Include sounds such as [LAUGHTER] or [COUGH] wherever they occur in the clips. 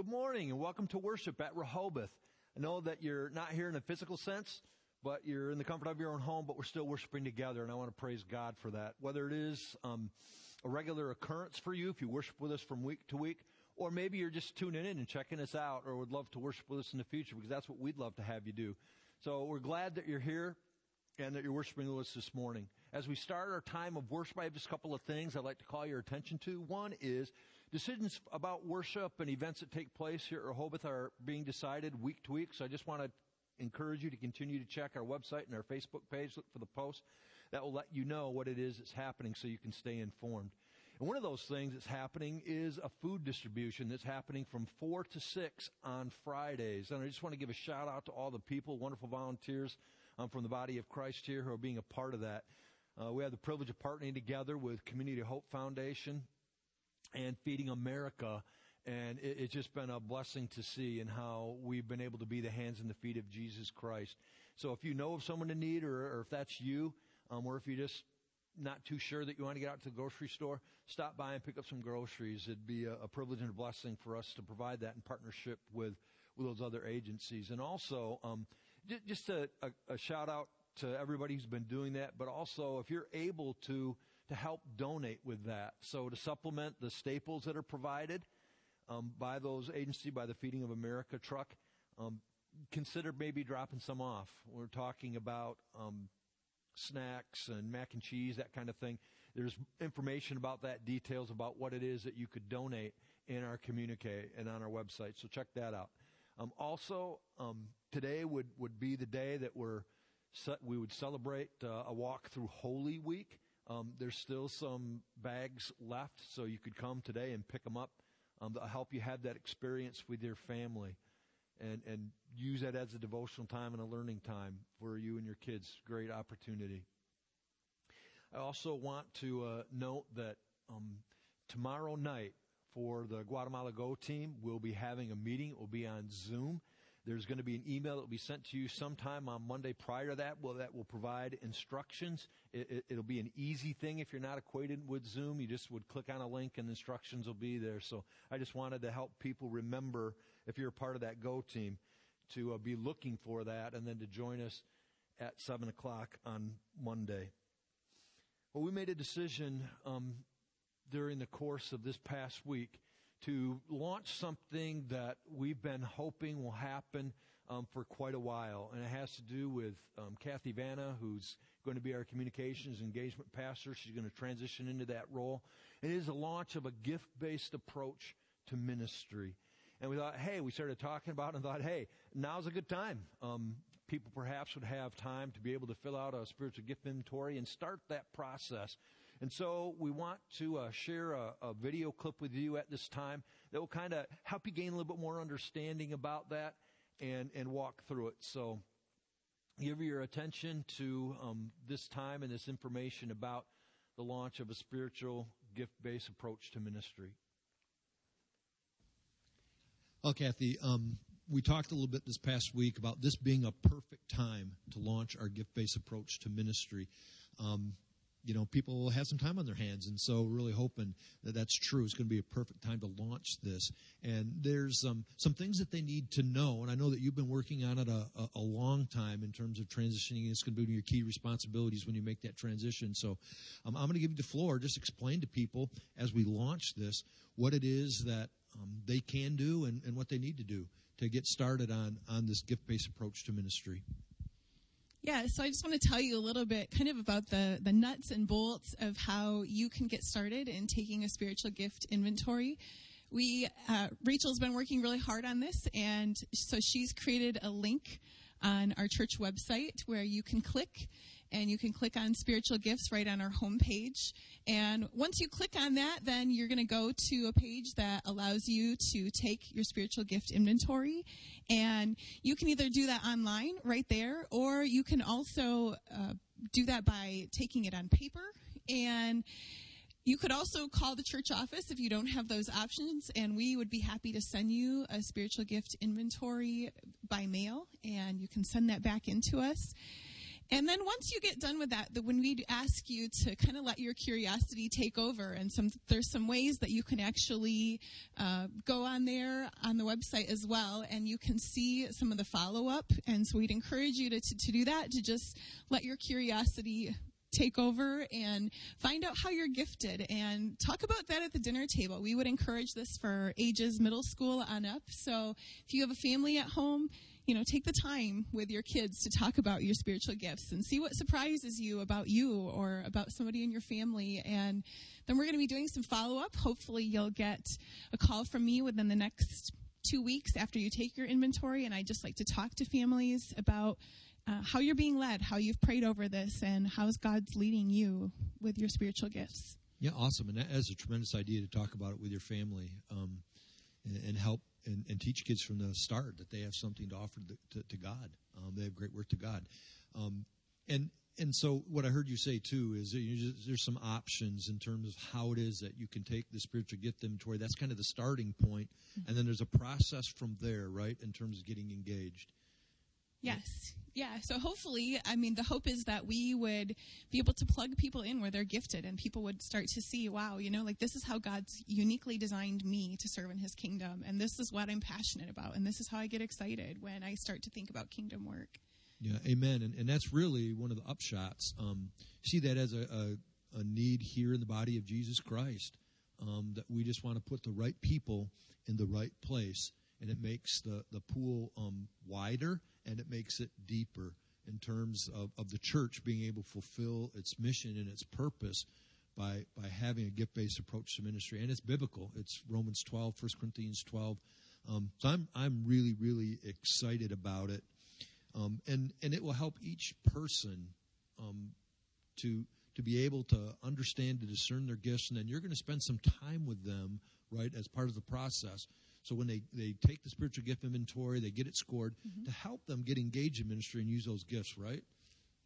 Good morning and welcome to worship at Rehoboth. I know that you're not here in a physical sense, but you're in the comfort of your own home, but we're still worshiping together, and I want to praise God for that. Whether it is um, a regular occurrence for you, if you worship with us from week to week, or maybe you're just tuning in and checking us out, or would love to worship with us in the future, because that's what we'd love to have you do. So we're glad that you're here and that you're worshiping with us this morning. As we start our time of worship, I have just a couple of things I'd like to call your attention to. One is decisions about worship and events that take place here at Rehoboth are being decided week to week. So I just want to encourage you to continue to check our website and our Facebook page. Look for the post that will let you know what it is that's happening so you can stay informed. And one of those things that's happening is a food distribution that's happening from 4 to 6 on Fridays. And I just want to give a shout out to all the people, wonderful volunteers um, from the body of Christ here who are being a part of that. Uh, we have the privilege of partnering together with Community Hope Foundation and Feeding America. And it, it's just been a blessing to see and how we've been able to be the hands and the feet of Jesus Christ. So if you know of someone in need or, or if that's you, um, or if you're just not too sure that you want to get out to the grocery store, stop by and pick up some groceries. It'd be a, a privilege and a blessing for us to provide that in partnership with, with those other agencies. And also, um, just a, a, a shout out to everybody who's been doing that, but also if you're able to, to help donate with that. So to supplement the staples that are provided um, by those agencies, by the Feeding of America truck, um, consider maybe dropping some off. We're talking about um, snacks and mac and cheese, that kind of thing. There's information about that, details about what it is that you could donate in our communique and on our website. So check that out. Um, also, um, today would, would be the day that we're we would celebrate uh, a walk through Holy Week. Um, there's still some bags left, so you could come today and pick them up. Um, will help you have that experience with your family, and and use that as a devotional time and a learning time for you and your kids. Great opportunity. I also want to uh, note that um, tomorrow night for the Guatemala Go team, we'll be having a meeting. It will be on Zoom. There's going to be an email that will be sent to you sometime on Monday prior to that. Well, that will provide instructions. It, will it, be an easy thing if you're not acquainted with Zoom. You just would click on a link and instructions will be there. So I just wanted to help people remember if you're a part of that Go team to uh, be looking for that and then to join us at 7 o'clock on Monday. Well, we made a decision um, during the course of this past week to launch something that we've been hoping will happen um, for quite a while. And it has to do with um, Kathy Vanna, who's going to be our communications engagement pastor. She's going to transition into that role. It is a launch of a gift based approach to ministry. And we thought, hey, we started talking about it and thought, hey, now's a good time. Um, people perhaps would have time to be able to fill out a spiritual gift inventory and start that process and so we want to uh, share a, a, video clip with you at this time that will kind of help you gain a little bit more understanding about that and, and walk through it. So give your attention to um, this time and this information about the launch of a spiritual gift based approach to ministry. Well, Kathy, um, we talked a little bit this past week about this being a perfect time to launch our gift based approach to ministry. Um, you know, people will have some time on their hands. And so really hoping that that's true. It's going to be a perfect time to launch this. And there's um, some things that they need to know. And I know that you've been working on it a, a, a long time in terms of transitioning. It's going to be your key responsibilities when you make that transition. So um, I'm going to give you the floor. Just explain to people as we launch this what it is that um, they can do and, and what they need to do to get started on, on this gift based approach to ministry. Yeah, so I just want to tell you a little bit kind of about the, the nuts and bolts of how you can get started in taking a spiritual gift inventory. We, uh, Rachel's been working really hard on this, and so she's created a link on our church website where you can click and you can click on spiritual gifts right on our homepage. And once you click on that, then you're going to go to a page that allows you to take your spiritual gift inventory. And you can either do that online right there, or you can also uh, do that by taking it on paper. And you could also call the church office if you don't have those options, and we would be happy to send you a spiritual gift inventory by mail, and you can send that back into us. And then once you get done with that, the, when we ask you to kind of let your curiosity take over, and some there's some ways that you can actually uh, go on there on the website as well, and you can see some of the follow up. And so we'd encourage you to, to, to do that, to just let your curiosity take over and find out how you're gifted and talk about that at the dinner table. We would encourage this for ages middle school on up. So if you have a family at home, you know, take the time with your kids to talk about your spiritual gifts and see what surprises you about you or about somebody in your family. And then we're going to be doing some follow up. Hopefully, you'll get a call from me within the next two weeks after you take your inventory. And I just like to talk to families about uh, how you're being led, how you've prayed over this, and how's God's leading you with your spiritual gifts. Yeah, awesome. And that is a tremendous idea to talk about it with your family um, and, and, help and, and, teach kids from the start that they have something to offer to, to, to God. Um, they have great worth to God. Um, and and so what I heard you say too is just, there's some options in terms of how it is that you can take the spiritual gift inventory. That's kind of the starting point, and then there's a process from there, right, in terms of getting engaged. Yes. Yeah. So hopefully, I mean, the hope is that we would be able to plug people in where they're gifted and people would start to see, wow, you know, like this is how God's uniquely designed me to serve in his kingdom. And this is what I'm passionate about. And this is how I get excited when I start to think about kingdom work. Yeah. Amen. And, and that's really one of the upshots. Um, see that as a, a, a, need here in the body of Jesus Christ. Um, that we just want to put the right people in the right place and it makes the, the pool um, wider and it makes it deeper in terms of, of the church being able to fulfill its mission and its purpose by, by having a gift based approach to ministry. And it's biblical. It's Romans 12, 1 Corinthians 12. Um, so I'm, I'm really, really excited about it. Um, and, and it will help each person um, to, to be able to understand, to discern their gifts. And then you're going to spend some time with them, right, as part of the process so when they, they take the spiritual gift inventory, they get it scored mm-hmm. to help them get engaged in ministry and use those gifts, right?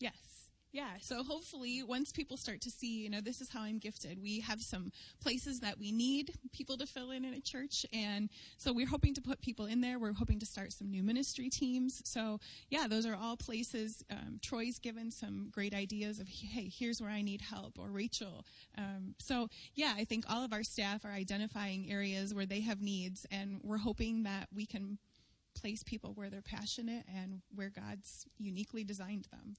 Yes. Yeah, so hopefully, once people start to see, you know, this is how I'm gifted, we have some places that we need people to fill in in a church. And so we're hoping to put people in there. We're hoping to start some new ministry teams. So, yeah, those are all places. Um, Troy's given some great ideas of, hey, here's where I need help, or Rachel. Um, so, yeah, I think all of our staff are identifying areas where they have needs, and we're hoping that we can place people where they're passionate and where God's uniquely designed them.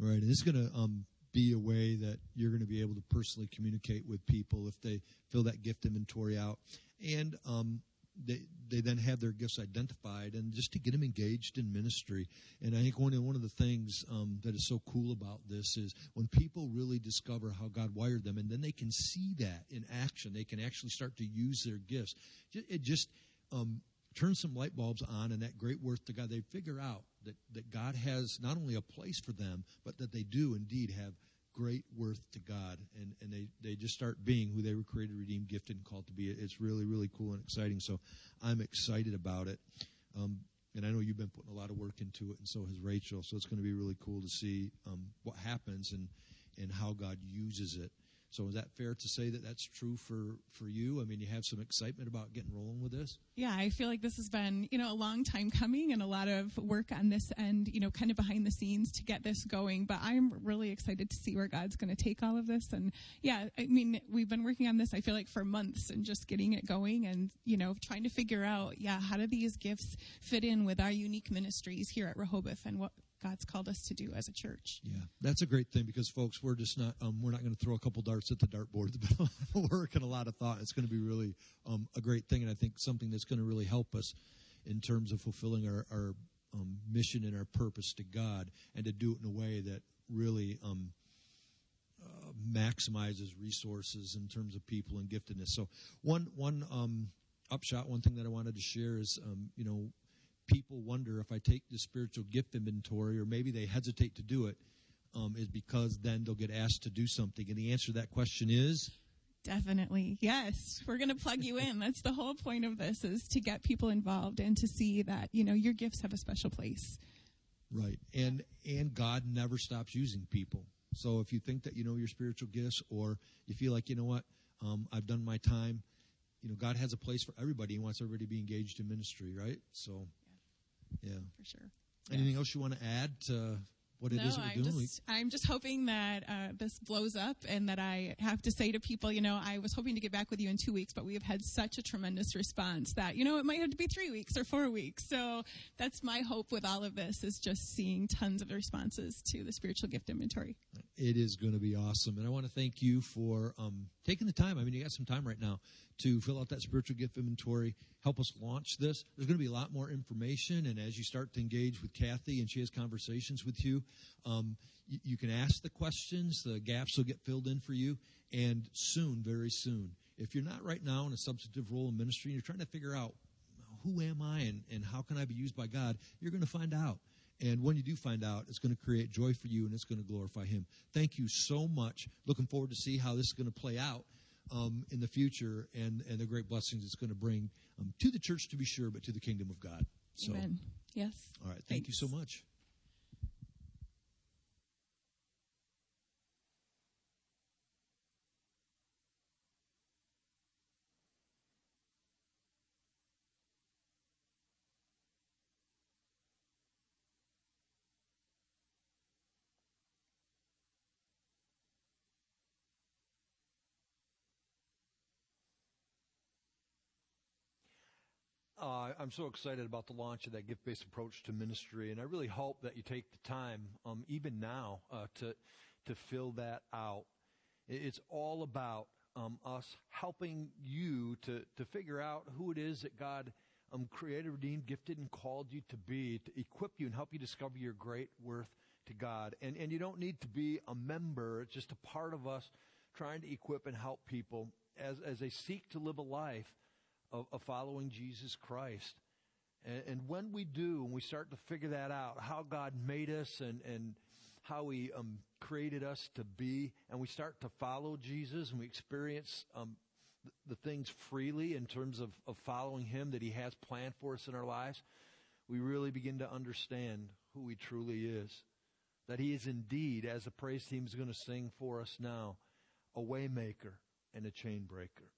Right, and is going to um, be a way that you're going to be able to personally communicate with people if they fill that gift inventory out, and um, they they then have their gifts identified, and just to get them engaged in ministry. And I think one of one of the things um, that is so cool about this is when people really discover how God wired them, and then they can see that in action. They can actually start to use their gifts. It just um, turns some light bulbs on, and that great worth to God. They figure out that, that God has not only a place for them, but that they do indeed have great worth to God. And, and they, they just start being who they were created, redeemed, gifted, and called to be. It's really, really cool and exciting. So I'm excited about it. Um, and I know you've been putting a lot of work into it, and so has Rachel. So it's going to be really cool to see um, what happens and, and how God uses it. So is that fair to say that that's true for, for you? I mean, you have some excitement about getting rolling with this? Yeah, I feel like this has been, you know, a long time coming and a lot of work on this end, you know, kind of behind the scenes to get this going. But I'm really excited to see where God's going to take all of this. And yeah, I mean, we've been working on this, I feel like, for months and just getting it going and, you know, trying to figure out, yeah, how do these gifts fit in with our unique ministries here at Rehoboth and what God's called us to do as a church. Yeah, that's a great thing because, folks, we're just not um, we're not going to throw a couple darts at the dartboard. Been a lot work and a lot of thought. It's going to be really um, a great thing, and I think something that's going to really help us in terms of fulfilling our, our um, mission and our purpose to God, and to do it in a way that really um, uh, maximizes resources in terms of people and giftedness. So, one one um, upshot, one thing that I wanted to share is, um, you know people wonder if I take the spiritual gift inventory, or maybe they hesitate to do it, um, is because then they'll get asked to do something. And the answer to that question is definitely yes. We're going to plug you in. That's the whole point of this is to get people involved and to see that you know your gifts have a special place. Right, and and God never stops using people. So if you think that you know your spiritual gifts, or you feel like you know what, um, I've done my time. You know, God has a place for everybody. He wants everybody to be engaged in ministry, right? So yeah, for sure. Anything else you want to add to what it no, is that we're I'm doing. We- just, I'm just hoping that uh, this blows up and that I have to say to people, you know, I was hoping to get back with you in two weeks, but we have had such a tremendous response that, you know, it might have to be three weeks or four weeks. So that's my hope with all of this is just seeing tons of responses to the spiritual gift inventory. It is going to be awesome. And I want to thank you for um, taking the time. I mean, you got some time right now to fill out that spiritual gift inventory, help us launch this. There's going to be a lot more information. And as you start to engage with Kathy and she has conversations with you, um, you, you can ask the questions, the gaps will get filled in for you. And soon, very soon, if you're not right now in a substantive role in ministry and you're trying to figure out who am I and, and how can I be used by God, you're going to find out. And when you do find out, it's going to create joy for you and it's going to glorify Him. Thank you so much. Looking forward to see how this is going to play out um, in the future and, and the great blessings it's going to bring um, to the church, to be sure, but to the kingdom of God. So, Amen. Yes. all right. Thank you so much. Uh, I'm so excited about the launch of that gift-based approach to ministry, and I really hope that you take the time, um, even now, uh, to to fill that out. It's all about um, us helping you to to figure out who it is that God um, created, redeemed, gifted, and called you to be, to equip you and help you discover your great worth to God. And and you don't need to be a member; it's just a part of us trying to equip and help people as as they seek to live a life of, of following Jesus Christ. And, and when we do, and we start to figure that out, how God made us and, and how He um, created us to be, and we start to follow Jesus and we experience um, the, the things freely in terms of, of following Him that He has planned for us in our lives, we really begin to understand who He truly is. That He is indeed, as the praise team is going to sing for us now, a waymaker and a chain breaker.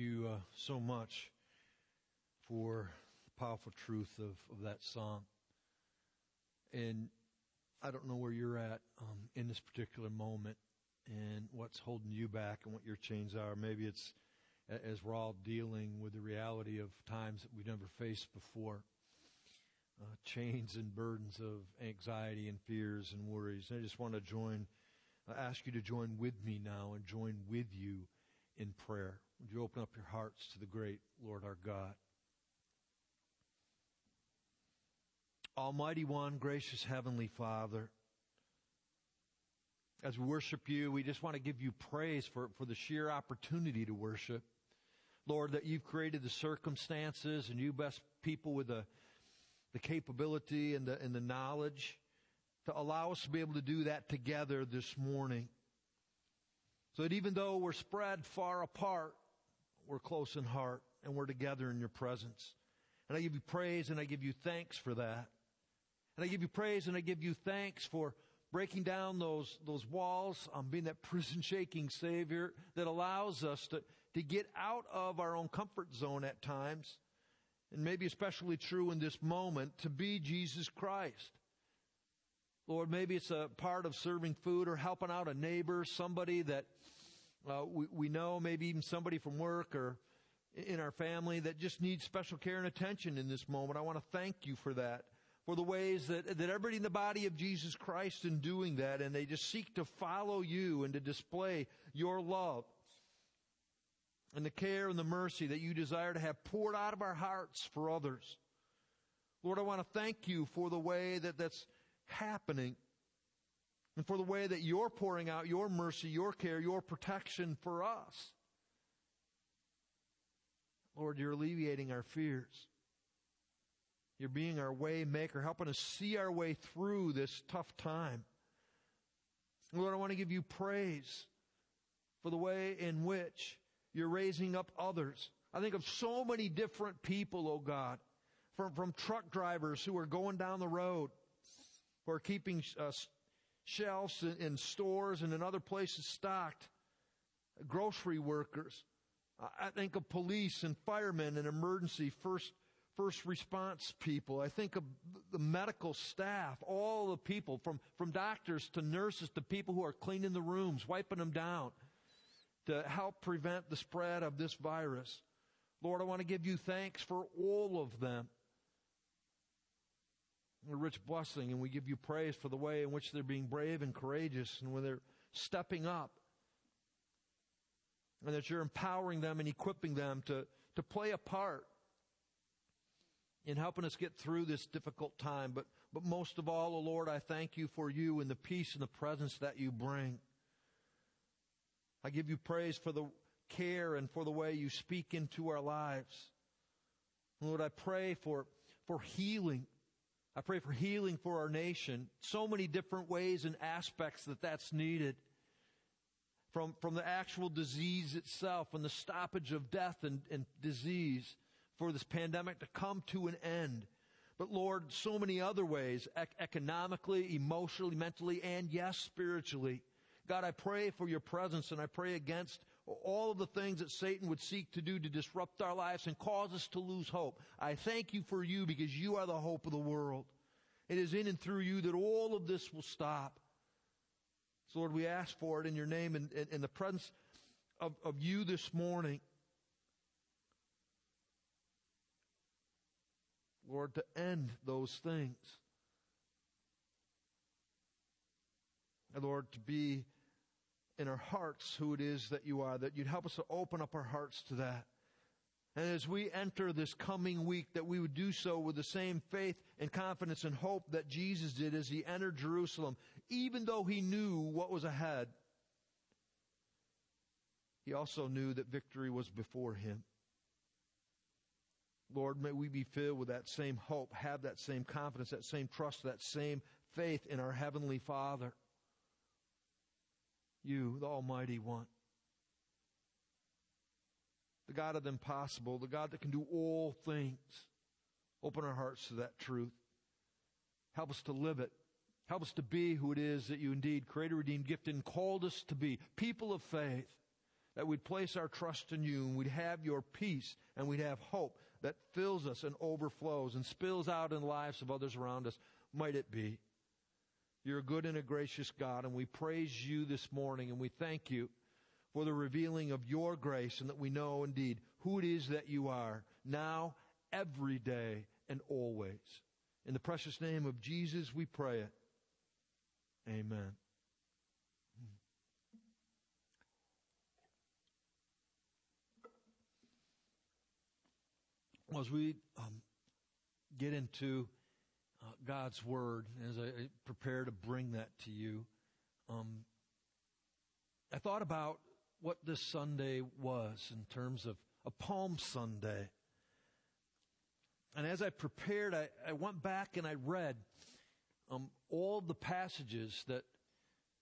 You uh, so much for the powerful truth of, of that song. And I don't know where you're at um, in this particular moment and what's holding you back and what your chains are. Maybe it's as we're all dealing with the reality of times that we've never faced before. Uh, chains and burdens of anxiety and fears and worries. And I just want to join, uh, ask you to join with me now and join with you in prayer. Would you open up your hearts to the great Lord our God? Almighty One, gracious Heavenly Father, as we worship you, we just want to give you praise for, for the sheer opportunity to worship. Lord, that you've created the circumstances and you best people with the, the capability and the, and the knowledge to allow us to be able to do that together this morning. So that even though we're spread far apart, we're close in heart and we're together in your presence. And I give you praise and I give you thanks for that. And I give you praise and I give you thanks for breaking down those, those walls, um, being that prison shaking Savior that allows us to, to get out of our own comfort zone at times, and maybe especially true in this moment, to be Jesus Christ. Lord, maybe it's a part of serving food or helping out a neighbor, somebody that uh, we, we know, maybe even somebody from work or in our family that just needs special care and attention in this moment. I want to thank you for that for the ways that, that everybody in the body of Jesus Christ in doing that, and they just seek to follow you and to display your love and the care and the mercy that you desire to have poured out of our hearts for others. Lord, I want to thank you for the way that that's happening and for the way that you're pouring out your mercy, your care, your protection for us. Lord, you're alleviating our fears. You're being our way maker, helping us see our way through this tough time. Lord, I want to give you praise for the way in which you're raising up others. I think of so many different people, oh God, from, from truck drivers who are going down the road, who are keeping uh, shelves in, stores and in other places stocked, grocery workers. I think of police and firemen and emergency first first response people. I think of the medical staff, all the people from, from doctors to nurses to people who are cleaning the rooms, wiping them down to help prevent the spread of this virus. Lord, I want to give you thanks for all of them. A rich blessing, and we give you praise for the way in which they're being brave and courageous and when they're stepping up. And that you're empowering them and equipping them to, to play a part in helping us get through this difficult time. But, but most of all, oh Lord, I thank you for you and the peace and the presence that you bring. I give you praise for the care and for the way you speak into our lives. Lord, I pray for, for healing. I pray for healing for our nation. So many different ways and aspects that that's needed. From, from the actual disease itself and the stoppage of death and, and disease for this pandemic to come to an end. But Lord, so many other ways, ec- economically, emotionally, mentally, and yes, spiritually. God, I pray for your presence and I pray against all of the things that Satan would seek to do to disrupt our lives and cause us to lose hope. I thank you for you because you are the hope of the world. It is in and through you that all of this will stop. So Lord, we ask for it in your name and in, the presence of, of you this morning. Lord, to end those things. And Lord, to be in our hearts who it is that you are, that you'd help us to open up our hearts to that. And as we enter this coming week, that we would do so with the same faith and confidence and hope that Jesus did as he entered Jerusalem, even though he knew what was ahead. He also knew that victory was before him. Lord, may we be filled with that same hope, have that same confidence, that same trust, that same faith in our Heavenly Father. You, the Almighty One. The God of the impossible, the God that can do all things. Open our hearts to that truth. Help us to live it. Help us to be who it is that you indeed created, redeemed, gifted, and called us to be. People of faith. That we'd place our trust in you and we'd have your peace and we'd have hope that fills us and overflows and spills out in the lives of others around us. Might it be. You're a good and a gracious God, and we praise you this morning, and we thank you for the revealing of your grace, and that we know indeed who it is that you are, now, every day, and always. In the precious name of Jesus, we pray it. Amen. As we um, get into God's Word, as I prepare to bring that to you, um, I thought about what this Sunday was in terms of a Palm Sunday. And as I prepared, I, I went back and I read um, all the passages that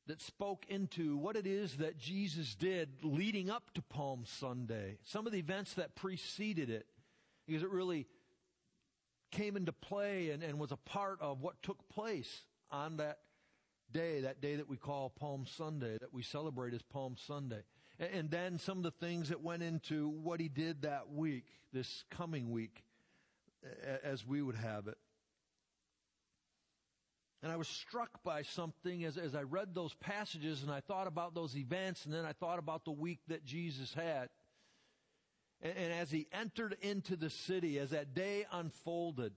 that spoke into what it is that Jesus did leading up to Palm Sunday. Some of the events that preceded it, because it really came into play and, and was a part of what took place on that day, that day that we call Palm Sunday, that we celebrate as Palm Sunday. And, and then some of the things that went into what he did that week, this coming week, as we would have it. And I was struck by something as, as I read those passages and I thought about those events and then I thought about the week that Jesus had. And, and as he entered into the city, as that day unfolded,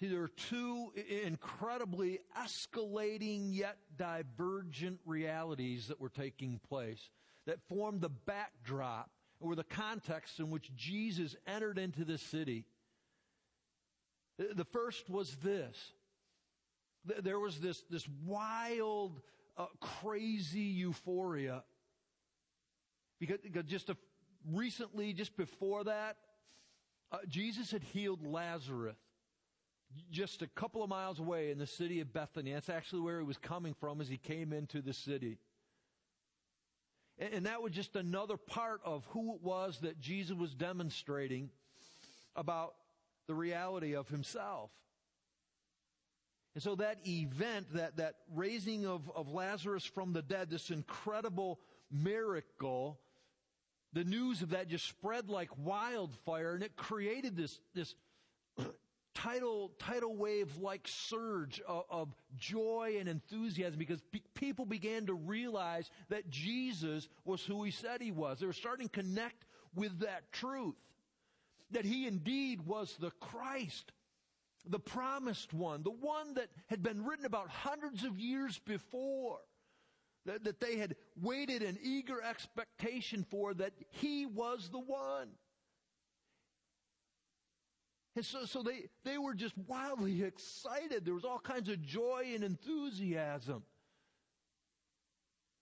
there are two incredibly escalating yet divergent realities that were taking place that formed the backdrop or the context in which Jesus entered into the city. The first was this. There was this, this wild, uh, crazy euphoria. Because, because just a recently, just before that, uh, Jesus had healed Lazarus just a couple of miles away in the city of Bethany. That's actually where he was coming from as he came into the city. And, and that was just another part of who it was that Jesus was demonstrating about the reality of himself. And so that event, that, that raising of, of Lazarus from the dead, this incredible miracle, the news of that just spread like wildfire and it created this, this [CLEARS THROAT] tidal, tidal wave like surge of, of, joy and enthusiasm because pe- people began to realize that Jesus was who he said he was. They were starting to connect with that truth. That he indeed was the Christ, the promised one, the one that had been written about hundreds of years before that, that they had waited in eager expectation for, that he was the one. And so, so they, they were just wildly [LAUGHS] excited. There was all kinds of joy and enthusiasm.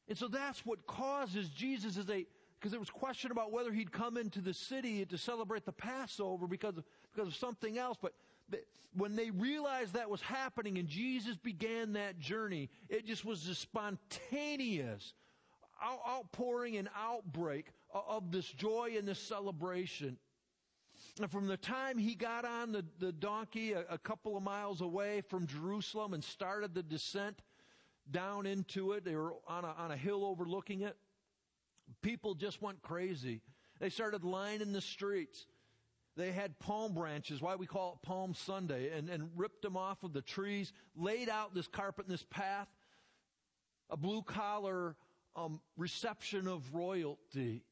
And so that's what causes Jesus as they, because there was question about whether he'd come into the city to celebrate the Passover because of, because of something else. But when they realized that was happening and Jesus began that journey, it just was a spontaneous outpouring and outbreak of this joy and this celebration. And from the time he got on the, the donkey a, a couple of miles away from Jerusalem and started the descent down into it, they were on a, on a hill overlooking it, people just went crazy. They started lining the streets. They had palm branches, why we call it Palm Sunday, and, and ripped them off of the trees, laid out this carpet and this path, a blue collar um, reception of royalty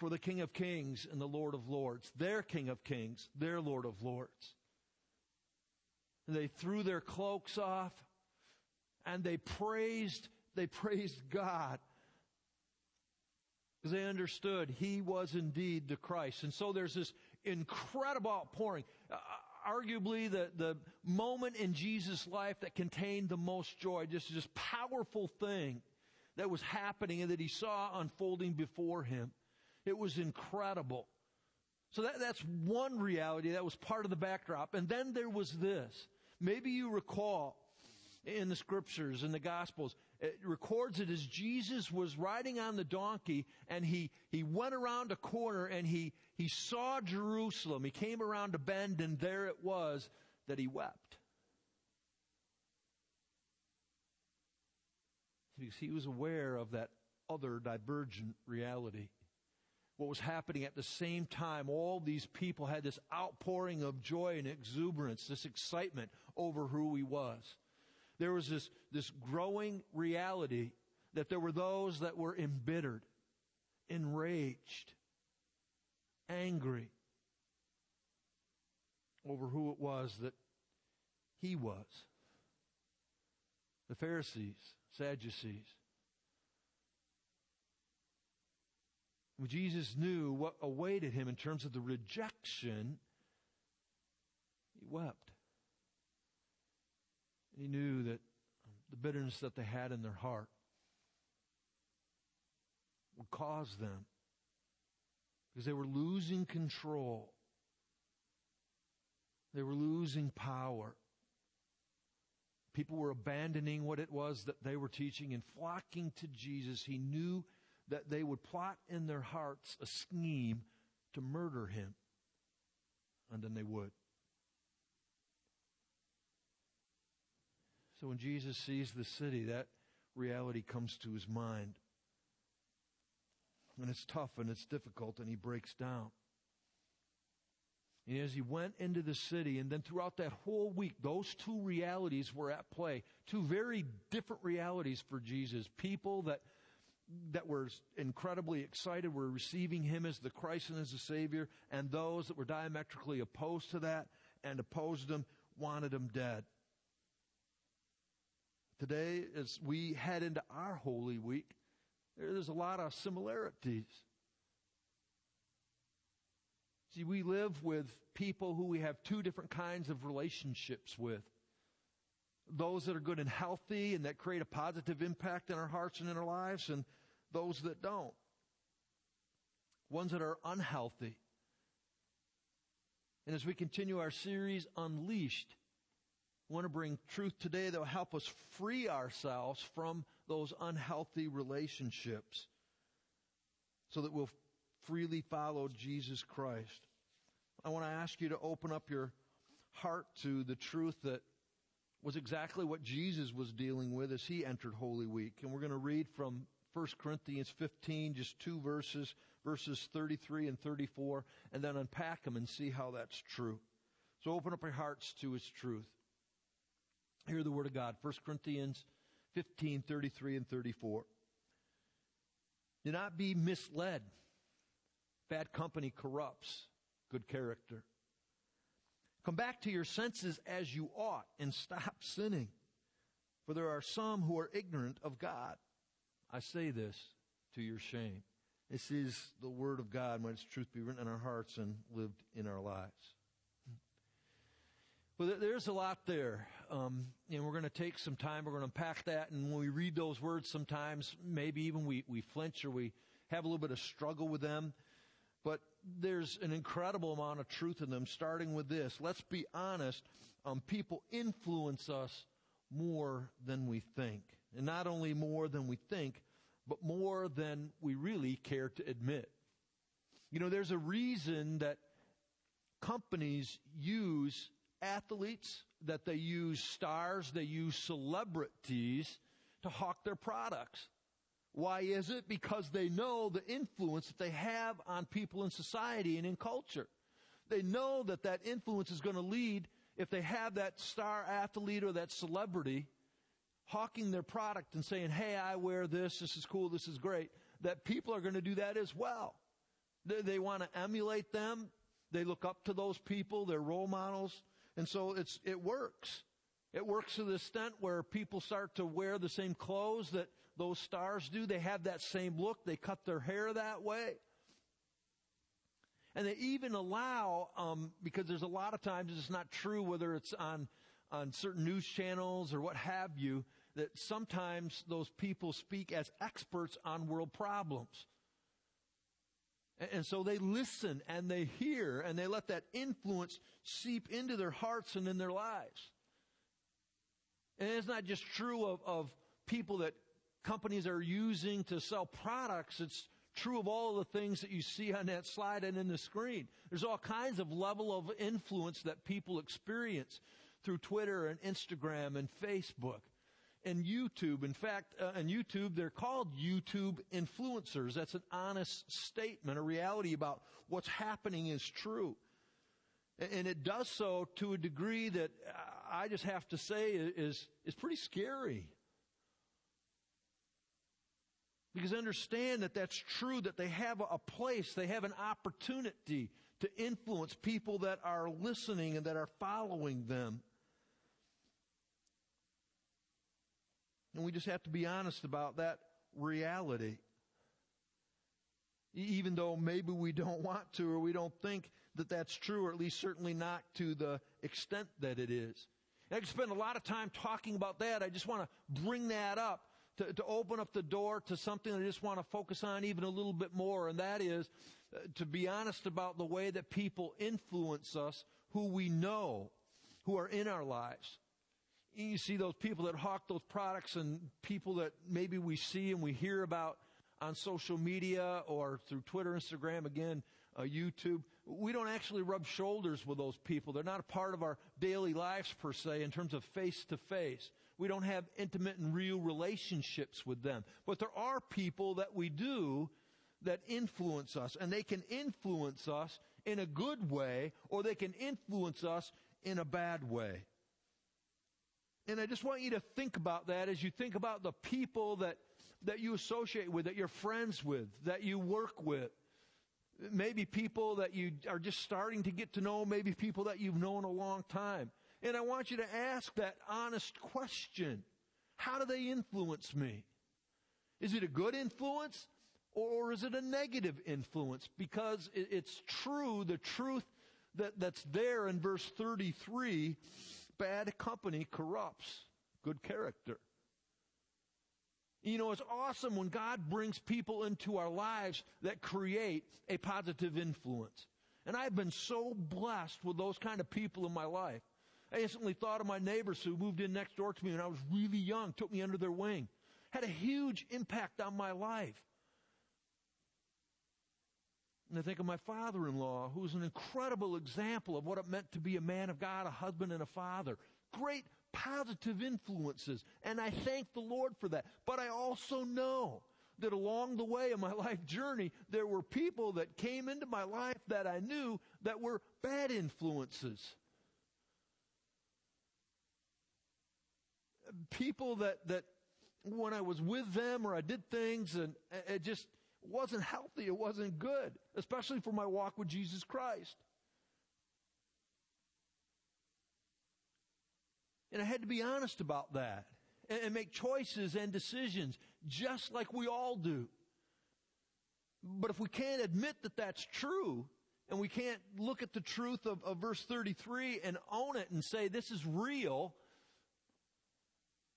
for the King of Kings and the Lord of Lords, their King of Kings, their Lord of Lords. And they threw their cloaks off and they praised, they praised God because they understood he was indeed the Christ. And so there's this incredible outpouring. Uh, arguably the, the moment in Jesus' life that contained the most joy, just this powerful thing that was happening and that he saw unfolding before him. It was incredible. So that, that's one reality that was part of the backdrop. And then there was this. Maybe you recall in the scriptures, in the gospels, it records it as Jesus was riding on the donkey and he, he went around a corner and he, he saw Jerusalem. He came around a bend and there it was that he wept. Because he was aware of that other divergent reality. What was happening at the same time, all these people had this outpouring of joy and exuberance, this excitement over who he was there was this, this growing reality that there were those that were embittered, enraged, angry over who it was that he was. The Pharisees, Sadducees. Jesus knew what awaited him in terms of the rejection, he wept. He knew that the bitterness that they had in their heart would cause them because they were losing control. They were losing power. People were abandoning what it was that they were teaching and flocking to Jesus. He knew that they would plot in their hearts a scheme to murder him. And then they would. So when Jesus sees the city, that reality comes to his mind. And it's tough and it's difficult, and he breaks down. And as he went into the city, and then throughout that whole week, those two realities were at play. Two very different realities for Jesus. People that, that were incredibly excited were receiving him as the Christ and as the Savior, and those that were diametrically opposed to that and opposed him wanted him dead. Today, as we head into our Holy Week, there's a lot of similarities. See, we live with people who we have two different kinds of relationships with. Those that are good and healthy and that create a positive impact in our hearts and in our lives, and those that don't. Ones that are unhealthy. And as we continue our series, Unleashed, want to bring truth today that will help us free ourselves from those unhealthy relationships so that we'll freely follow Jesus Christ. I want to ask you to open up your heart to the truth that was exactly what Jesus was dealing with as he entered Holy Week. And we're going to read from 1 Corinthians 15, just two verses, verses 33 and 34, and then unpack them and see how that's true. So open up your hearts to its truth. Hear the word of God. 1 Corinthians 15, 33 and 34. Do not be misled. Bad company corrupts good character. Come back to your senses as you ought and stop sinning. For there are some who are ignorant of God. I say this to your shame. This is the word of God when its truth be written in our hearts and lived in our lives. Well, there's a lot there. Um, and we're going to take some time. We're going to unpack that. And when we read those words, sometimes maybe even we, we flinch or we have a little bit of struggle with them. But there's an incredible amount of truth in them, starting with this. Let's be honest. Um, people influence us more than we think. And not only more than we think, but more than we really care to admit. You know, there's a reason that companies use athletes, that they use stars, they use celebrities to hawk their products. Why is it? Because they know the influence that they have on people in society and in culture. They know that that influence is going to lead, if they have that star athlete or that celebrity hawking their product and saying, hey, I wear this, this is cool, this is great, that people are going to do that as well. They, they want to emulate them. They look up to those people, they're role models. And so it's, it works. It works to the extent where people start to wear the same clothes that those stars do. They have that same look. They cut their hair that way. And they even allow, um, because there's a lot of times it's not true whether it's on, on certain news channels or what have you, that sometimes those people speak as experts on world problems. And so they listen and they hear and they let that influence seep into their hearts and in their lives. And it's not just true of, of people that companies are using to sell products. It's true of all the things that you see on that slide and in the screen. There's all kinds of level of influence that people experience through Twitter and Instagram and Facebook and YouTube. In fact, uh, on YouTube, they're called YouTube influencers. That's an honest statement. A reality about what's happening is true. And it does so to a degree that I just have to say is, is pretty scary. Because understand that that's true, that they have a place, they have an opportunity to influence people that are listening and that are following them. And we just have to be honest about that reality. Even though maybe we don't [LAUGHS] want to or we don't think that that's true, or at least certainly not to the extent that it is. And I could spend a lot of time talking about that. I just want to bring that up to, to open up the door to something I just want to focus on even a little bit more, and that is uh, to be honest about the way that people influence us, who we know, who are in our lives. You see those people that hawk those products and people that maybe we see and we hear about on social media or through Twitter, Instagram, again, uh, YouTube. We don't actually rub shoulders with those people. They're not a part of our daily lives per se in terms of face to face. We don't have intimate and real relationships with them. But there are people that we do that influence us and they can influence us in a good way or they can influence us in a bad way. And I just want you to think about that as you think about the people that, that you associate with, that you're friends with, that you work with. Maybe people that you are just starting to get to know, maybe people that you've known a long time. And I want you to ask that honest question. How do they influence me? Is it a good influence or is it a negative influence? Because it's true, the truth that, that's there in verse 33 bad company corrupts good character. You know, it's awesome when God brings people into our lives that create a positive influence. And I've been so blessed with those kind of people in my life. I instantly thought of my neighbors who moved in next door to me when I was really young, took me under their wing, had a huge impact on my life. And I think of my father in law, who was an incredible example of what it meant to be a man of God, a husband, and a father. Great positive influences. And I thank the Lord for that. But I also know that along the way of my [LAUGHS] life journey, there were people that came into my life that I knew that were bad influences. People that, that when I was with them or I did things and it just, wasn't healthy. It wasn't good, especially for my walk with Jesus Christ. And I had to be honest about that and, make choices and decisions just like we all do. But if we can't admit that that's true, and we can't look at the truth of, of verse 33 and own it and say this is real,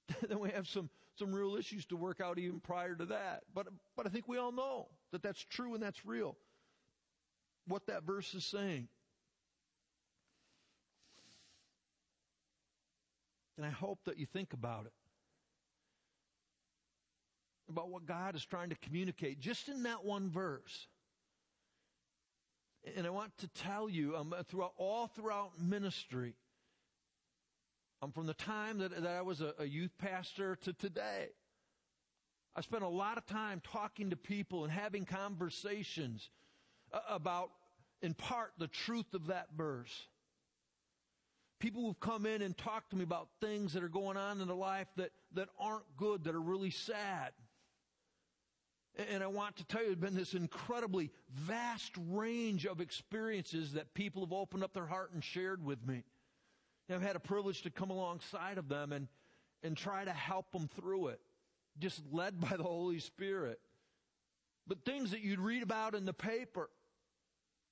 [LAUGHS] then we have some, some real issues to work out even prior to that. But, but I think we all know that that's true and that's real. What that verse is saying. And I hope that you think about it. About what God is trying to communicate just in that one verse. And I want to tell you, um, throughout all throughout ministry, um, from the time that, that I was a, a youth pastor to today. I spent a lot of time talking to people and having conversations uh, about, in part, the truth of that verse. People who've come in and talked to me about things that are going on in their life that, that aren't good, that are really sad. And I want to tell you, there's been this incredibly vast range of experiences that people have opened up their heart and shared with me. I've had a privilege to come alongside of them and, and try to help them through it, just led by the Holy Spirit. But things that you'd read about in the paper,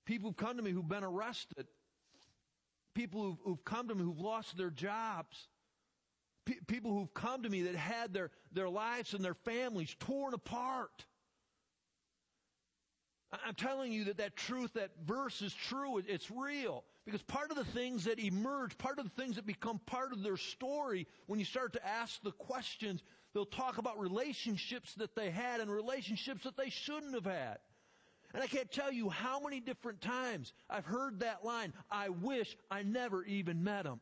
people who've come to me who've been arrested, people who've, who've come to me who've lost their jobs, P- people who've come to me that had their, their lives and their families torn apart. I'm telling you that that truth, that verse is true. It's real. Because part of the things that emerge, part of the things that become part of their story, when you start to ask the questions, they'll talk about relationships that they had and relationships that they shouldn't have had. And I can't tell you how many different times I've heard that line, I wish I never even met him.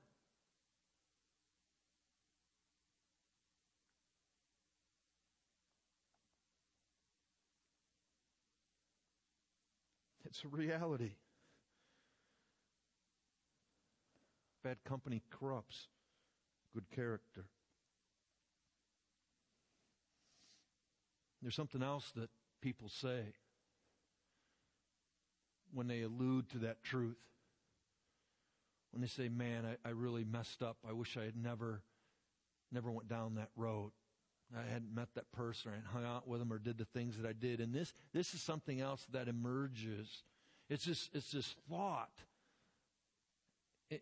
It's a reality. Bad company corrupts good character. There's something else that people say when they allude to that truth. When they say, man, I, I really messed up. I wish I had never, never went down that road. I hadn't met that person or hung out with them or did the things that I did. And this, this is something else that emerges. It's just, it's this thought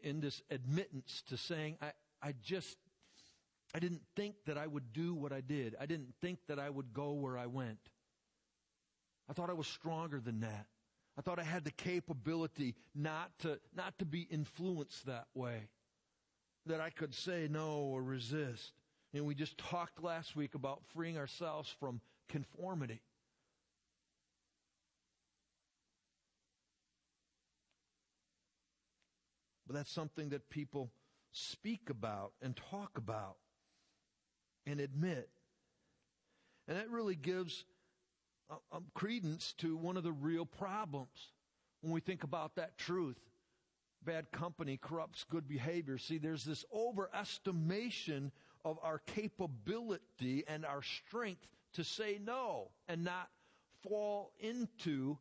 in this admittance to saying, I, I just, I didn't think that I would do what I did. I didn't think that I would go where I went. I thought I was stronger than that. I thought I had the capability not to, not to be influenced that way. That I could say no or resist. And we just talked last week about freeing ourselves from conformity. But that's something that people speak about and talk about and admit. And that really gives uh, um, credence to one of the real problems when we think about that truth. Bad company corrupts good behavior. See, there's this overestimation of our capability and our strength to say no and not fall into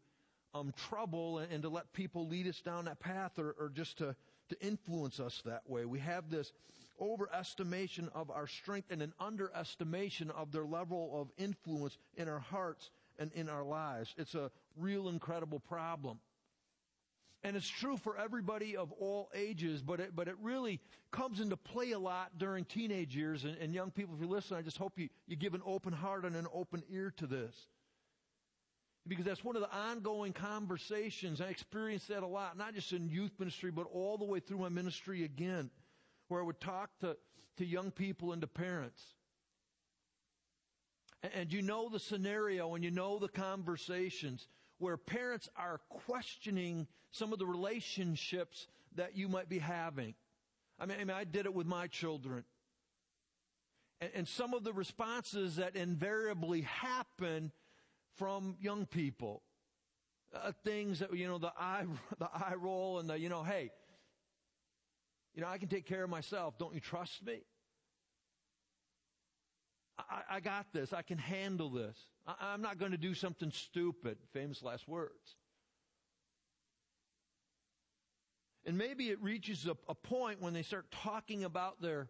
um, trouble and, and, to let people lead us down that path or, or just to, to influence us that way. We have this overestimation of our strength and an underestimation of their level of influence in our hearts and in our lives. It's a real incredible problem. And it's true for everybody of all ages, but it, but it really comes into play a lot during teenage years. And, and young people, if you listen, I just hope you, you give an open heart and an open ear to this. Because that's one of the ongoing conversations. I experience that a lot, not just in youth ministry, but all the way through my ministry again, where I would talk to, to young people and to parents. And, and you know the scenario and you know the conversations where parents are questioning some of the relationships that you might be having. I mean, I, mean, I did it with my children. And, and some of the responses that invariably happen from young people, uh, things that, you know, the eye, [LAUGHS] the eye roll and the, you know, hey, you know, I can take care of myself. Don't you trust me? I, I got this. I can handle this. I, I'm not going to do something stupid. Famous last words. And maybe it reaches a, a, point when they start talking about their,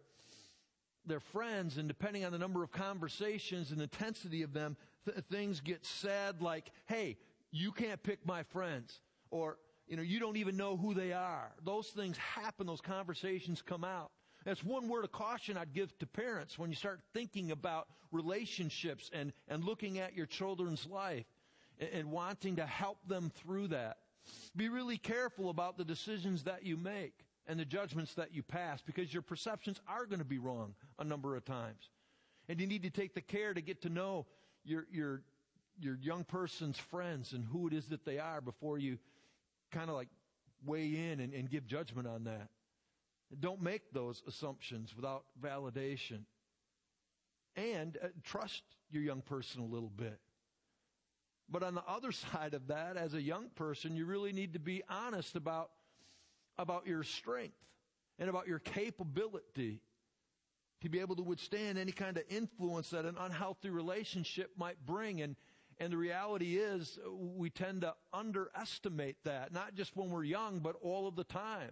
their friends, and depending on the number of conversations and intensity of them, th- things get said like, hey, you can't pick my friends. Or, you know, you don't even know who they are. Those things happen, those conversations come out. That's one word of caution I'd give to parents when you start thinking about relationships and, and looking at your children's life and, and wanting to help them through that. Be really careful about the decisions that you make and the judgments that you pass because your perceptions are going to be wrong a number of times. And you need to take the care to get to know your, your, your young person's friends and who it is that they are before you kind of like weigh in and, and give judgment on that. Don't make those assumptions without validation. And uh, trust your young person a little bit. But on the other [LAUGHS] side of that, as a young person, you really need to be honest about, about your strength and about your capability to be able to withstand any kind of influence that an unhealthy relationship might bring. And, and the reality is we tend to underestimate that, not just when we're young, but all of the time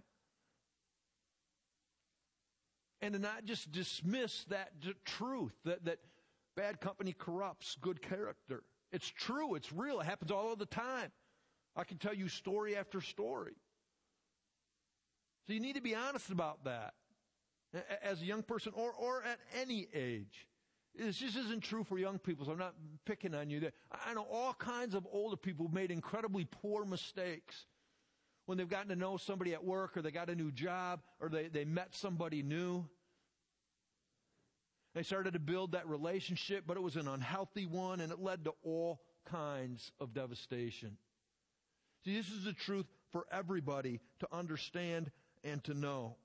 and to not just dismiss that truth that, that bad company corrupts good character. It's true. It's real. It happens all the time. I can tell you story after story. So you need to be honest about that as a young person or, or at any age. This just isn't true for young people, so I'm not picking on you. there. I know all kinds of older people who've made incredibly poor mistakes when they've gotten to know somebody at work or they got a new job or they, they met somebody new. They started to build that relationship, but it was an unhealthy one and it led to all kinds of devastation. See, this is the truth for everybody to understand and to know.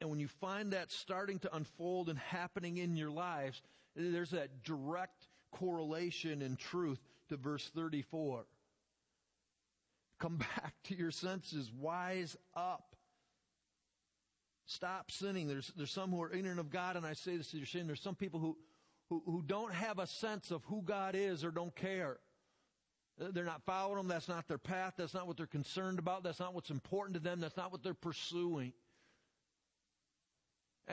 And when you find that starting to unfold and happening in your lives, there's that direct correlation in truth to verse 34. Come [LAUGHS] back to your senses. Wise up. Stop sinning. There's, there's some who are ignorant of God, and I say this to your sin. There's some people who, who, who don't have a sense of who God is or don't care. They're not following Him. That's not their path. That's not what they're concerned about. That's not what's important to them. That's not what they're pursuing.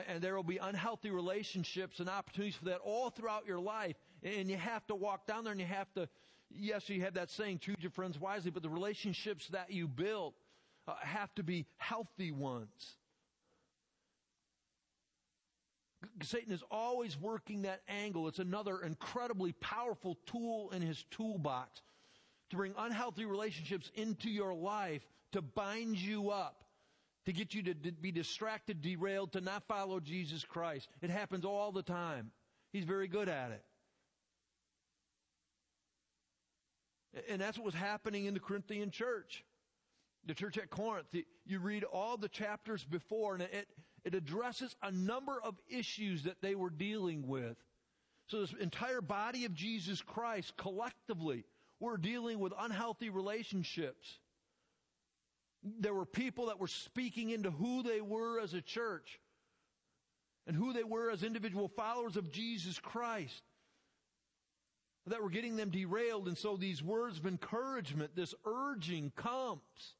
And there will be unhealthy relationships and opportunities for that all throughout your life. And you have to walk down there and you have to, yes, you have that saying, choose your friends wisely, but the relationships that you build uh, have to be healthy ones. Satan is always working that angle. It's another incredibly powerful tool in his toolbox to bring unhealthy relationships into your life, to bind you up, to get you to be distracted, derailed, to not follow Jesus Christ. It happens all the time. He's very good at it. And that's what was happening in the Corinthian church. The church at Corinth. You read all the chapters before, and it, it addresses a number of issues that they were dealing with. So this entire body of Jesus Christ collectively were dealing with unhealthy relationships. There were people that were speaking into who they were as a church and who they were as individual followers of Jesus Christ that were getting them derailed. And so these words of encouragement, this urging comes.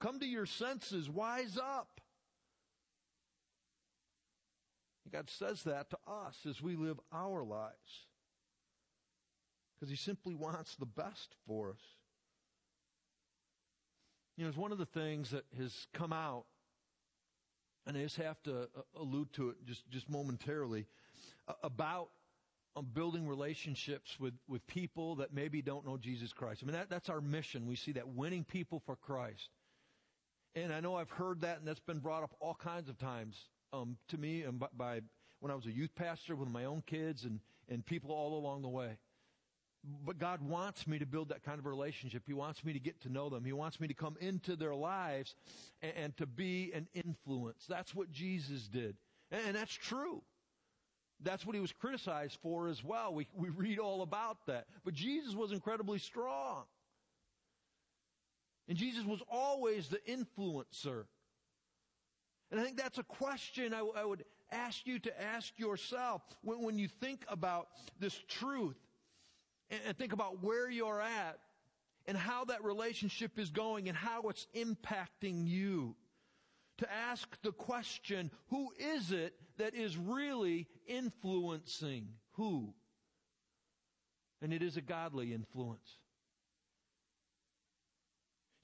Come to your senses, wise up. God says that to us as we live our lives. Because He simply wants the best for us. You know, it's one of the things that has come out, and I just have to uh, allude to it just, just momentarily, about um, building relationships with, with people that maybe don't know Jesus Christ. I mean, that, that's our mission. We see that winning people for Christ. And I know I've heard that, and that's been brought up all kinds of times um, to me and by, by, when I was a youth pastor with my own kids and, and people all along the way. But God wants me to build that kind of relationship. He wants me to get to know them. He wants me to come into their lives and, and to be an influence. That's what Jesus did. And, and that's true. That's what he was criticized for as well. We, we read all about that. But Jesus was incredibly strong. And Jesus was always the influencer. And I think that's a question I, w- I would ask you to ask yourself when, when you think about this truth and, and think about where you're at and how that relationship is going and how it's impacting you. To ask the question, who is it that is really influencing who? And it is a godly influence.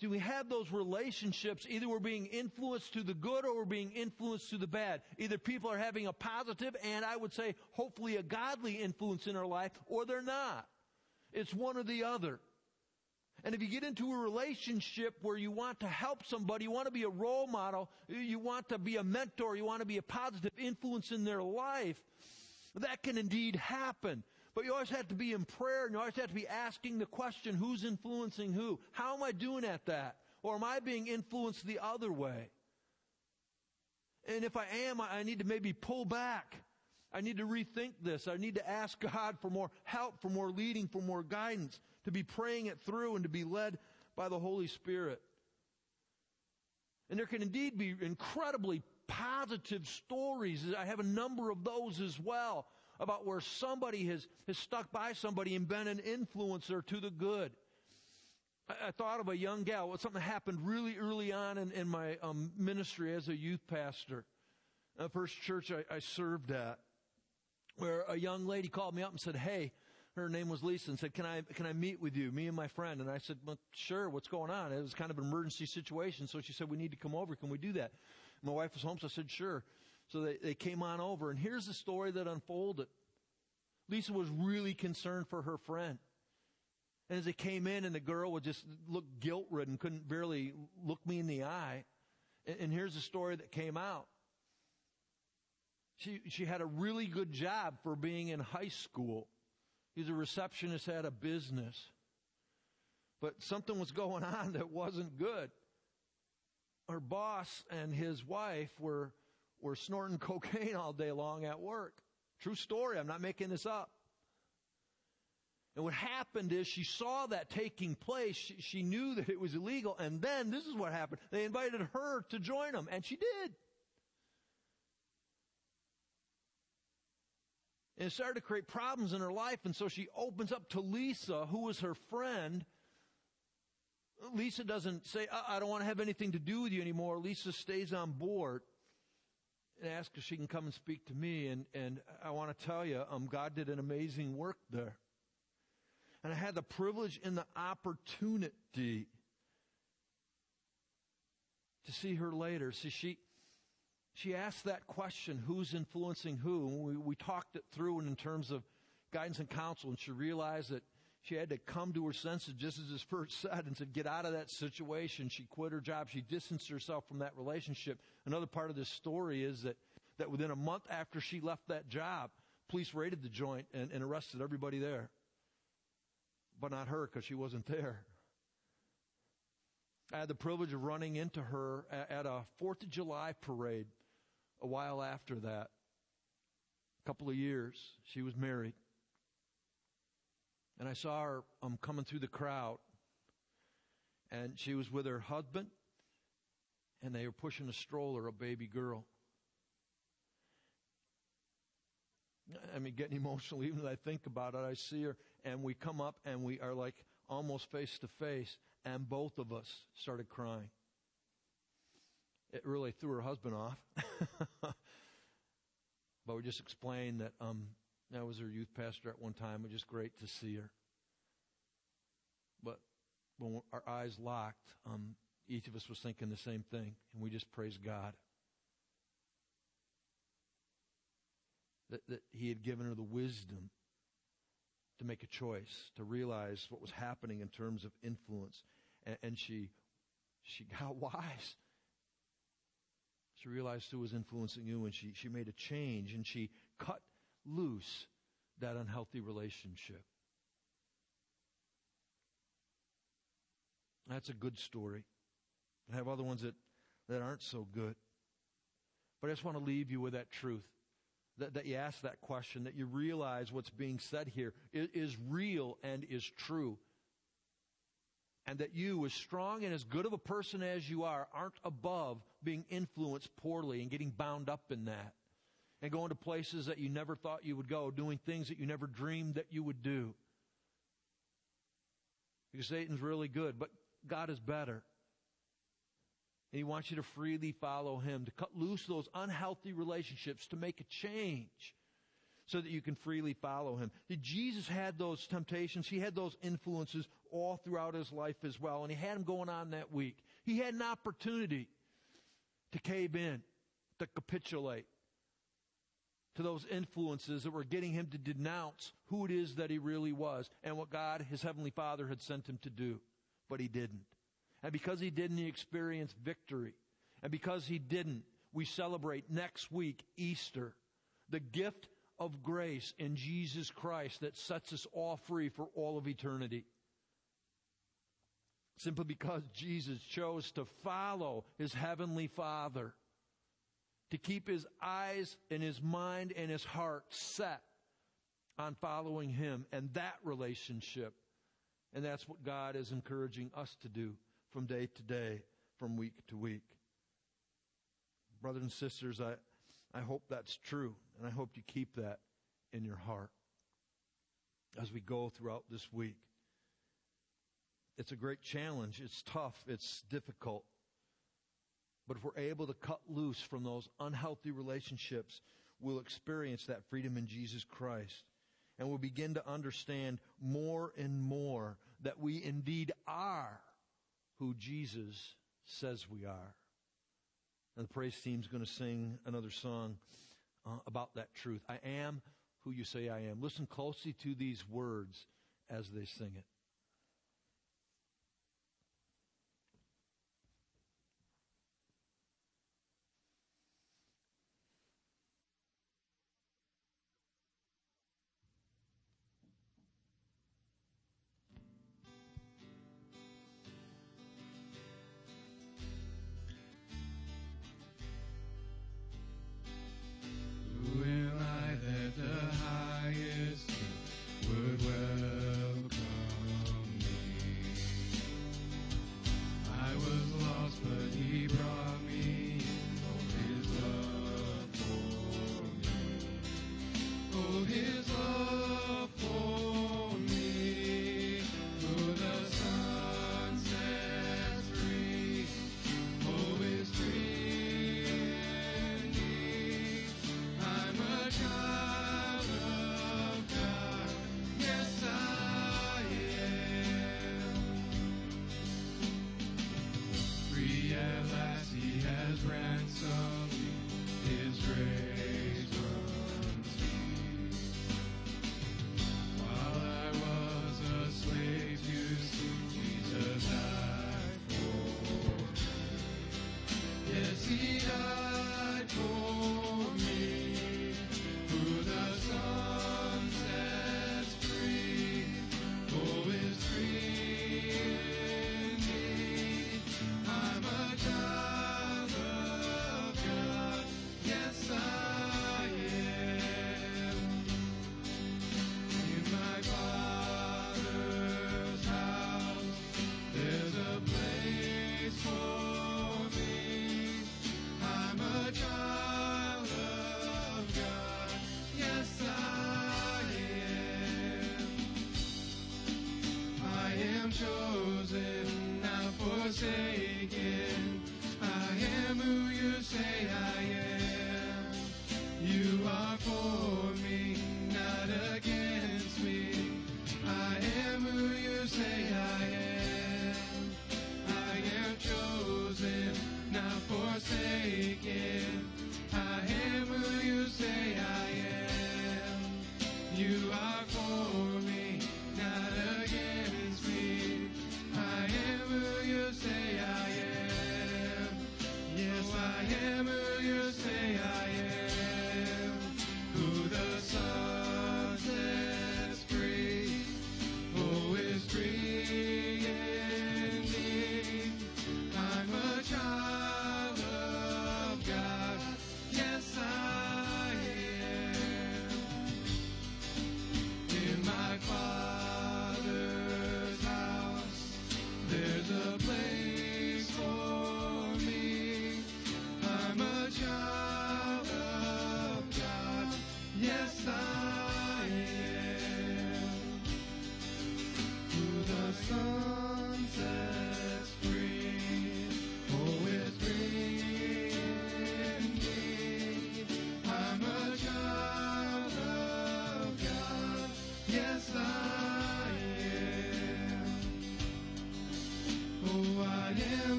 See, we have those relationships. Either we're being influenced to the good or we're being influenced to the bad. Either people are having a positive and I would say hopefully a godly influence in our life or they're not. It's one or the other. And if you get into a relationship where you want to help somebody, you want to be a role model, you want to be a mentor, you want to be a positive influence in their life, that can indeed happen. But you always have to be in prayer and you always have to be asking the question, who's influencing who? How am I doing at that? Or am I being influenced the other way? And if I am, I need to maybe pull back. I need to rethink this. I need to ask God for more help, for more leading, for more guidance, to be praying it through and to be led by the Holy Spirit. And there can indeed be incredibly positive stories. I have a number of those as well about where somebody has, has stuck by somebody and been an influencer to the good. I, I thought of a young gal. Well, Something happened really early on in, in my um, ministry as a youth pastor. The first church I, I served at, where a young lady called me up and said, Hey, her name was Lisa and said, "Can I can I meet with you, me and my friend?" And I said, "Well, sure. What's going on?" It was kind of an emergency situation, so she said, "We need to come over. Can we do that?" My wife was home, so I said, sure. So they, they came on over, and here's the story that unfolded. Lisa was really concerned for her friend. And as they came in, and the girl would just look guilt ridden, couldn't barely look me in the eye. And, and here's the story that came out. She, she had a really good job for being in high school. He's a receptionist at a business. But something was going [LAUGHS] on that wasn't good. Her boss and his wife were, were snorting [LAUGHS] cocaine all day long at work. True story. I'm not making this up. And what happened is she saw that taking place. She, she, knew that it was illegal. And then this is what happened. They invited her to join them, and she did. And it started to create problems in her life. And so she opens up to Lisa, who was her friend. Lisa doesn't say, uh, I don't want to have anything to do with you anymore. Lisa stays on board and asks if she can come and speak to me. And, and I want to tell you, um, God did an amazing work there. And I had the privilege and the opportunity to see her later. See, she, she asked that question, who's influencing who? And we, we talked it through in terms of guidance and counsel, and she realized that she had to come to her senses, just as his first said, and said, get out of that situation. She quit her job. She distanced herself from that relationship. Another part of this story is that, that within a month after she left that job, police raided the joint and, and arrested everybody there. But not her, because she wasn't there. I had the privilege of running into her at a Fourth of July parade a while after that. A couple of years. She was married. And I saw her um, coming through the crowd. And she was with her husband. And they were pushing a stroller, a baby girl. I mean, getting [LAUGHS] emotional even as I think about it. I see her, and we come up, and we are like almost face to face, and both of us started crying. It really threw her husband off. [LAUGHS] but we just explained that um, I was her youth pastor at one time. It was just great to see her. But when our eyes locked, um, each of us was thinking the same thing, and we just praised God. That, that He had given her the wisdom to make a choice, to realize what was happening in terms of influence. And, and she, she got [LAUGHS] wise. She realized who was influencing you, and she, she made a change, and she cut loose that unhealthy relationship. That's a good story. I have other ones that, that aren't so good. But I just want to leave you with that truth. That, that you ask that question, that you realize what's being said here is, is real and is true. And that you, as strong and as good of a person as you are, aren't above being influenced poorly and getting bound up in that and going to places that you never thought you would go, doing things that you never dreamed that you would do. Because Satan's really good, but God is better. And he wants you to freely follow him, to cut loose those unhealthy relationships, to make a change so that you can freely follow him. Jesus had those temptations. He had those influences all throughout his life as well. And he had them going on that week. He had an opportunity to cave in, to capitulate to those influences that were getting him to denounce who it is that he really was and what God, his heavenly father, had sent him to do. But he didn't. And because he didn't, he experienced victory. And because he didn't, we celebrate next week Easter, the gift of grace in Jesus Christ that sets us all free for all of eternity. Simply because Jesus chose to follow his heavenly Father to keep his eyes and his mind and his heart set on following him and that relationship. And that's what God is encouraging us to do from day to day, from week to week. Brothers and sisters, I, I hope that's true, and I hope you keep that in your heart as we go throughout this week. It's a great challenge. It's tough. It's difficult. But if we're able to cut loose from those unhealthy relationships, we'll experience that freedom in Jesus Christ. And we'll begin to understand more and more that we indeed are who Jesus says we are. And the praise team's going to sing another song uh, about that truth. I am who you say I am. Listen closely to these words as they sing it.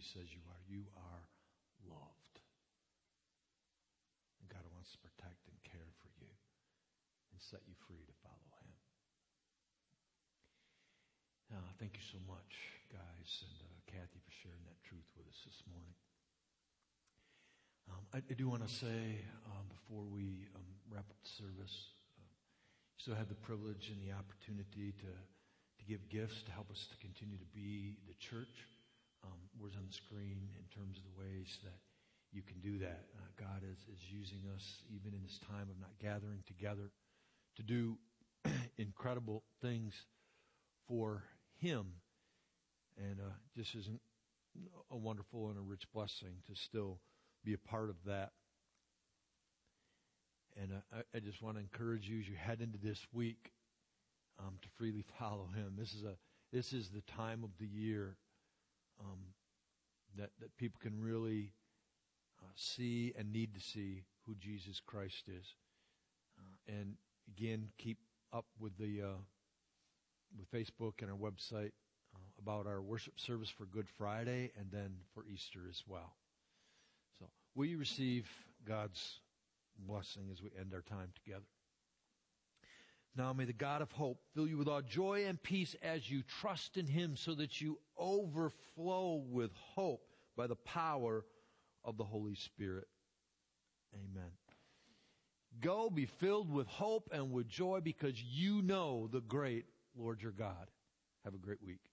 He says you are, you are loved, and God wants to protect and care for you and set you free to follow Him. Uh, thank you so much, guys, and uh, Kathy for sharing that truth with us this morning. Um, I, I do want to say um, before we um, wrap up the service, uh, you still have the privilege and the opportunity to to give gifts to help us to continue to be the church. Um, words on the screen in terms of the ways that you can do that. Uh, God is is using us even in this time of not gathering together to do [CLEARS THROAT] incredible things for Him, and uh, just is a wonderful and a rich blessing to still be a part of that. And uh, I, I just want to encourage you as you head into this week um, to freely [LAUGHS] follow him. This is a this is the time of the year um, that that people can really uh, see and need to see who Jesus Christ is. Uh, and again, keep up with the uh, with Facebook and our website uh, about our worship service for Good Friday and then for Easter as well. So, will you receive God's blessing as we end our time together? Now may the God of hope fill you with all joy and peace as you trust in him so that you overflow with hope by the power of the Holy Spirit. Amen. Go be filled with hope and with joy because you know the great Lord your God. Have a great week.